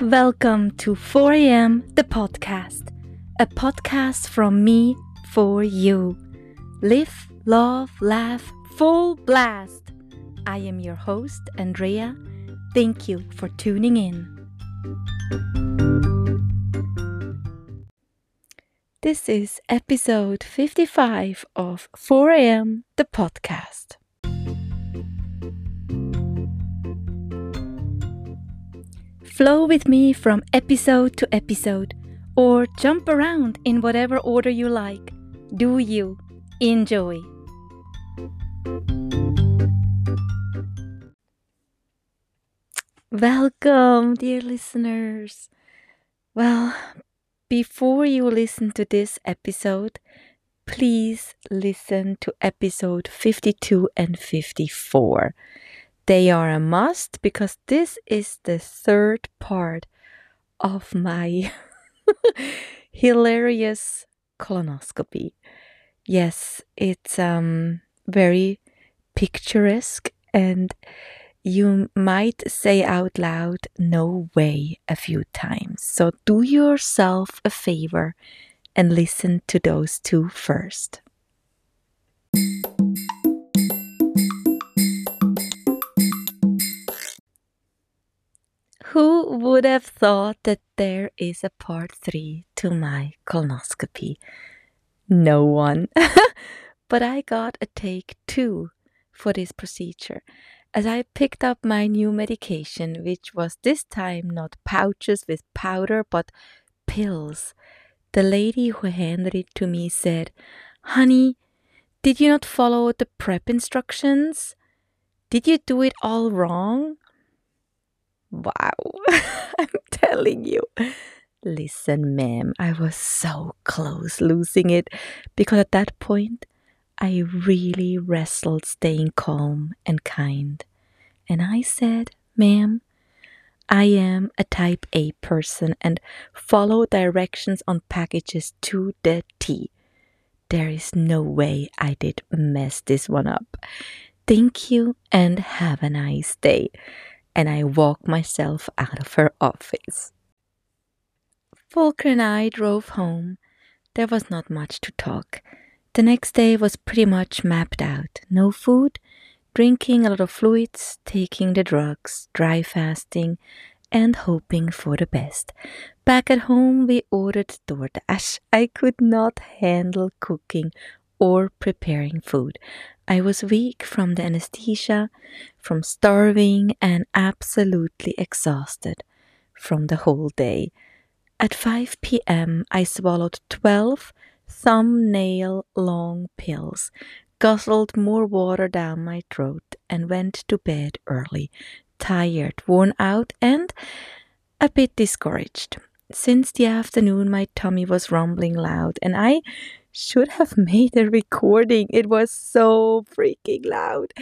Welcome to 4am the podcast, a podcast from me for you. Live, love, laugh, full blast. I am your host, Andrea. Thank you for tuning in. This is episode 55 of 4am the podcast. Flow with me from episode to episode, or jump around in whatever order you like. Do you enjoy? Welcome, dear listeners. Well, before you listen to this episode, please listen to episode 52 and 54. They are a must because this is the third part of my hilarious colonoscopy. Yes, it's um very picturesque and you might say out loud no way a few times. So do yourself a favor and listen to those two first. Who would have thought that there is a part three to my colonoscopy? No one. but I got a take two for this procedure as I picked up my new medication, which was this time not pouches with powder but pills. The lady who handed it to me said, Honey, did you not follow the prep instructions? Did you do it all wrong? Wow, I'm telling you. Listen, ma'am, I was so close losing it because at that point I really wrestled staying calm and kind. And I said, ma'am, I am a type A person and follow directions on packages to the T. There is no way I did mess this one up. Thank you and have a nice day and I walked myself out of her office. Volker and I drove home. There was not much to talk. The next day was pretty much mapped out. No food, drinking a lot of fluids, taking the drugs, dry fasting, and hoping for the best. Back at home, we ordered DoorDash. I could not handle cooking or preparing food. I was weak from the anesthesia, from starving, and absolutely exhausted from the whole day. At 5 p.m., I swallowed 12 thumbnail long pills, guzzled more water down my throat, and went to bed early, tired, worn out, and a bit discouraged. Since the afternoon, my tummy was rumbling loud, and I should have made a recording. It was so freaking loud.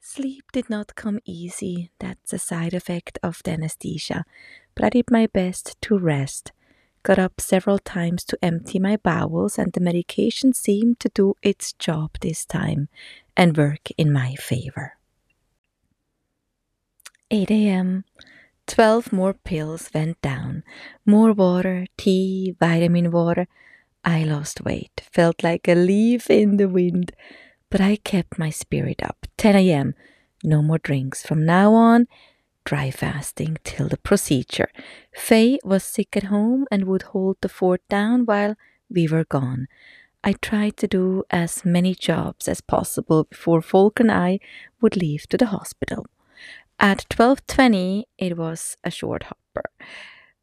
Sleep did not come easy. That's a side effect of the anesthesia. But I did my best to rest. Got up several times to empty my bowels, and the medication seemed to do its job this time and work in my favor. 8 a.m. 12 more pills went down. More water, tea, vitamin water. I lost weight, felt like a leaf in the wind, but I kept my spirit up. 10 a.m. No more drinks. From now on, dry fasting till the procedure. Faye was sick at home and would hold the fort down while we were gone. I tried to do as many jobs as possible before Volker and I would leave to the hospital. At 12:20 it was a short hopper.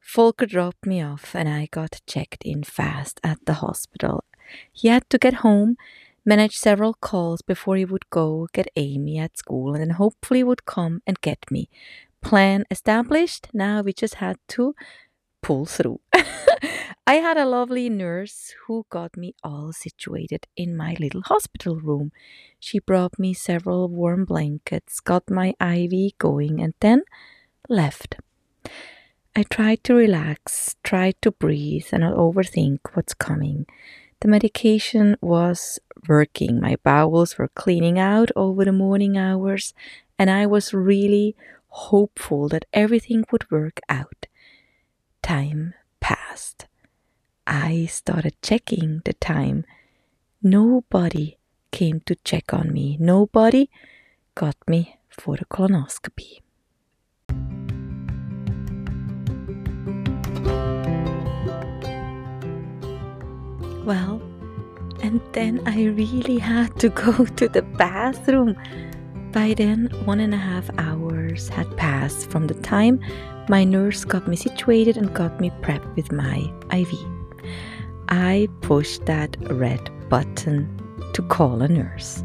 Volker dropped me off and I got checked in fast at the hospital. He had to get home, manage several calls before he would go get Amy at school and then hopefully would come and get me. Plan established, now we just had to pull through. I had a lovely nurse who got me all situated in my little hospital room. She brought me several warm blankets, got my IV going, and then left. I tried to relax, tried to breathe, and not overthink what's coming. The medication was working. My bowels were cleaning out over the morning hours, and I was really hopeful that everything would work out. time passed. I started checking the time. Nobody came to check on me. Nobody got me for a colonoscopy. Well, and then I really had to go to the bathroom. By then, one and a half hours had passed from the time my nurse got me situated and got me prepped with my IV. I pushed that red button to call a nurse.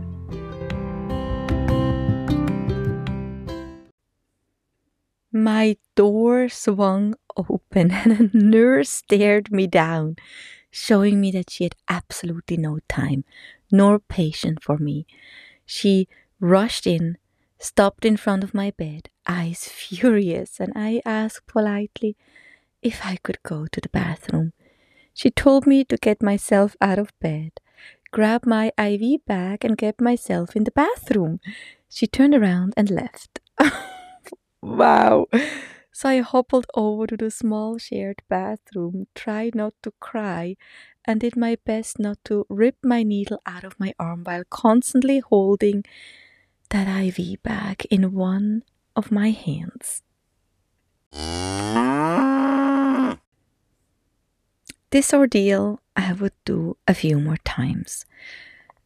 My door swung open and a nurse stared me down, showing me that she had absolutely no time nor patience for me. She rushed in, stopped in front of my bed, eyes furious, and I asked politely if I could go to the bathroom. She told me to get myself out of bed, grab my IV bag, and get myself in the bathroom. She turned around and left. wow. So I hobbled over to the small shared bathroom, tried not to cry, and did my best not to rip my needle out of my arm while constantly holding that IV bag in one of my hands. This ordeal I would do a few more times.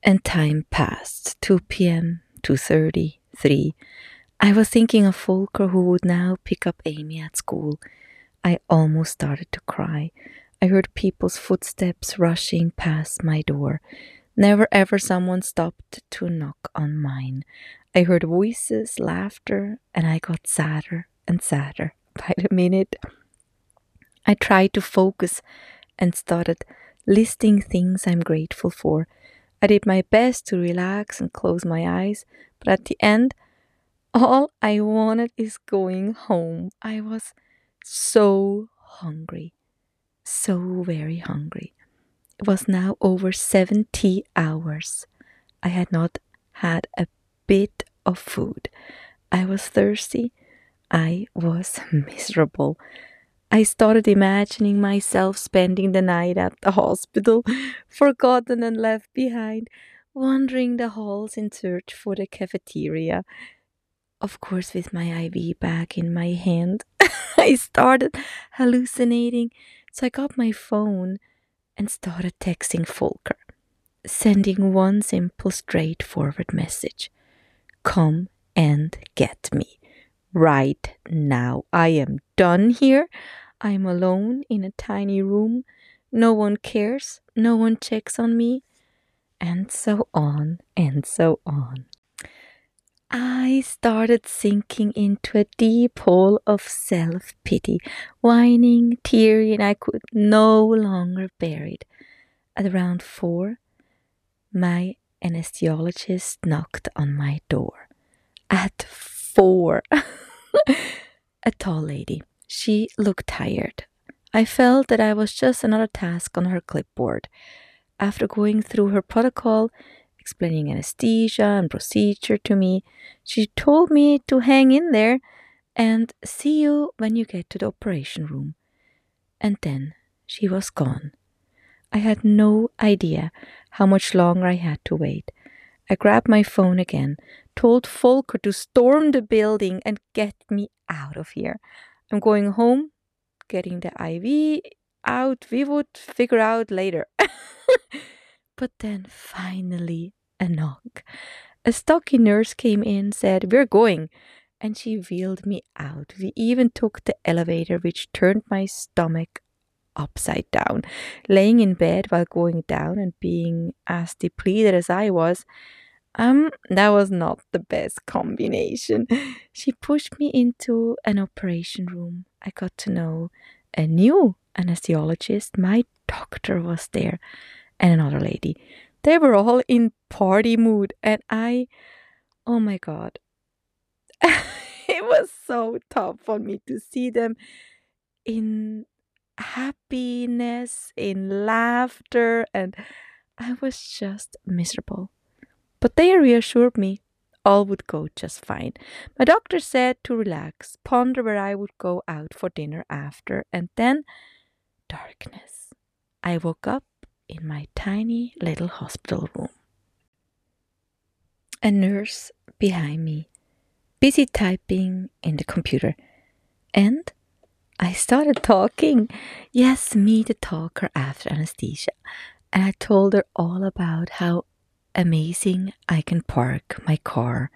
And time passed 2 p.m., 2:30, 3. I was thinking of Volker who would now pick up Amy at school. I almost started to cry. I heard people's footsteps rushing past my door. Never ever someone stopped to knock on mine. I heard voices, laughter, and I got sadder and sadder by the minute. I tried to focus and started listing things I'm grateful for. I did my best to relax and close my eyes, but at the end, all I wanted is going home. I was so hungry, so very hungry. It was now over 70 hours. I had not had a bit of food. I was thirsty. I was miserable. I started imagining myself spending the night at the hospital, forgotten and left behind, wandering the halls in search for the cafeteria of course, with my IV bag in my hand, I started hallucinating. So I got my phone and started texting Volker, sending one simple, straightforward message Come and get me. Right now. I am done here. I'm alone in a tiny room. No one cares. No one checks on me. And so on and so on. I started sinking into a deep hole of self pity, whining, tearing, I could no longer bear it. At around four, my anesthesiologist knocked on my door. At four! a tall lady. She looked tired. I felt that I was just another task on her clipboard. After going through her protocol, explaining anesthesia and procedure to me. She told me to hang in there and see you when you get to the operation room. And then she was gone. I had no idea how much longer I had to wait. I grabbed my phone again, told Volker to storm the building and get me out of here. I'm going home, getting the IV out. We would figure out later. But then finally, a knock. A stocky nurse came in, said, We're going. And she wheeled me out. We even took the elevator, which turned my stomach upside down. Laying in bed while going down and being as depleted as I was, um, that was not the best combination. She pushed me into an operation room. I got to know a new anesthesiologist. My doctor was there and another lady. They were all in party mood, and I, oh my god, it was so tough for me to see them in happiness, in laughter, and I was just miserable. But they reassured me all would go just fine. My doctor said to relax, ponder where I would go out for dinner after, and then darkness. I woke up in my tiny little hospital room. A nurse behind me, busy typing in the computer, and I started talking. Yes, me, the talker after anesthesia. And I told her all about how amazing I can park my car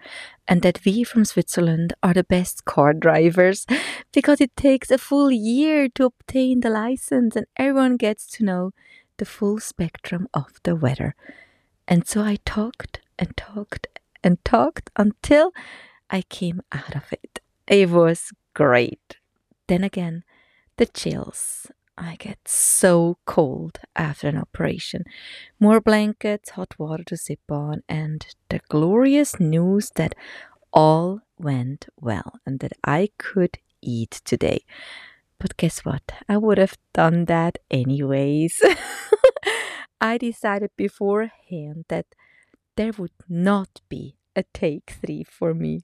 and that we from Switzerland are the best car drivers because it takes a full year to obtain the license and everyone gets to know the full spectrum of the weather. And so I talked and talked and talked until I came out of it. It was great. Then again, the chills. I get so cold after an operation. More blankets, hot water to sip on, and the glorious news that all went well and that I could eat today. But guess what? I would have done that anyways. I decided beforehand that there would not be a take three for me.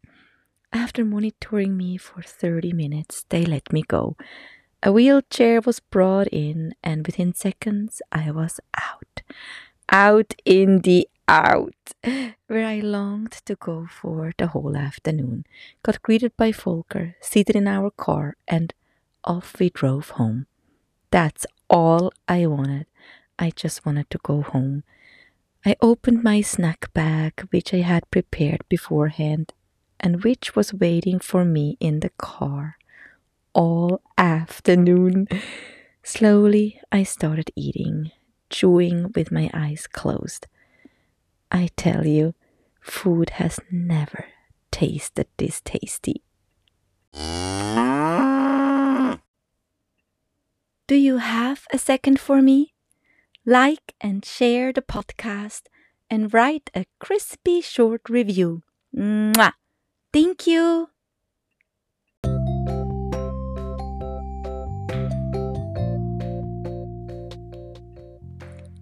After monitoring me for 30 minutes, they let me go. A wheelchair was brought in, and within seconds, I was out. Out in the out, where I longed to go for the whole afternoon. Got greeted by Volker, seated in our car, and off we drove home. That's all I wanted. I just wanted to go home. I opened my snack bag, which I had prepared beforehand, and which was waiting for me in the car all afternoon. Slowly, I started eating, chewing with my eyes closed. I tell you, food has never tasted this tasty. Do you have a second for me? Like and share the podcast and write a crispy short review. Mwah! Thank you.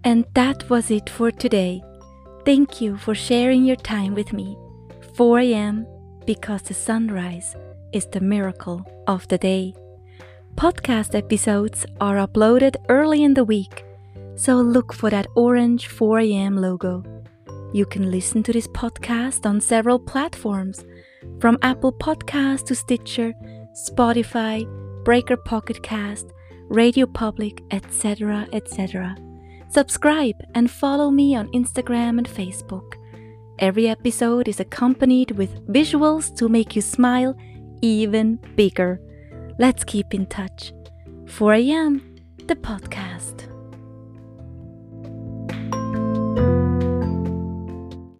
And that was it for today. Thank you for sharing your time with me. 4 a.m. because the sunrise is the miracle of the day. Podcast episodes are uploaded early in the week, so look for that orange 4 a.m. logo. You can listen to this podcast on several platforms from Apple Podcast to Stitcher, Spotify, Breaker Pocket Cast, Radio Public, etc., etc. Subscribe and follow me on Instagram and Facebook. Every episode is accompanied with visuals to make you smile even bigger. Let's keep in touch. 4 a.m. the podcast.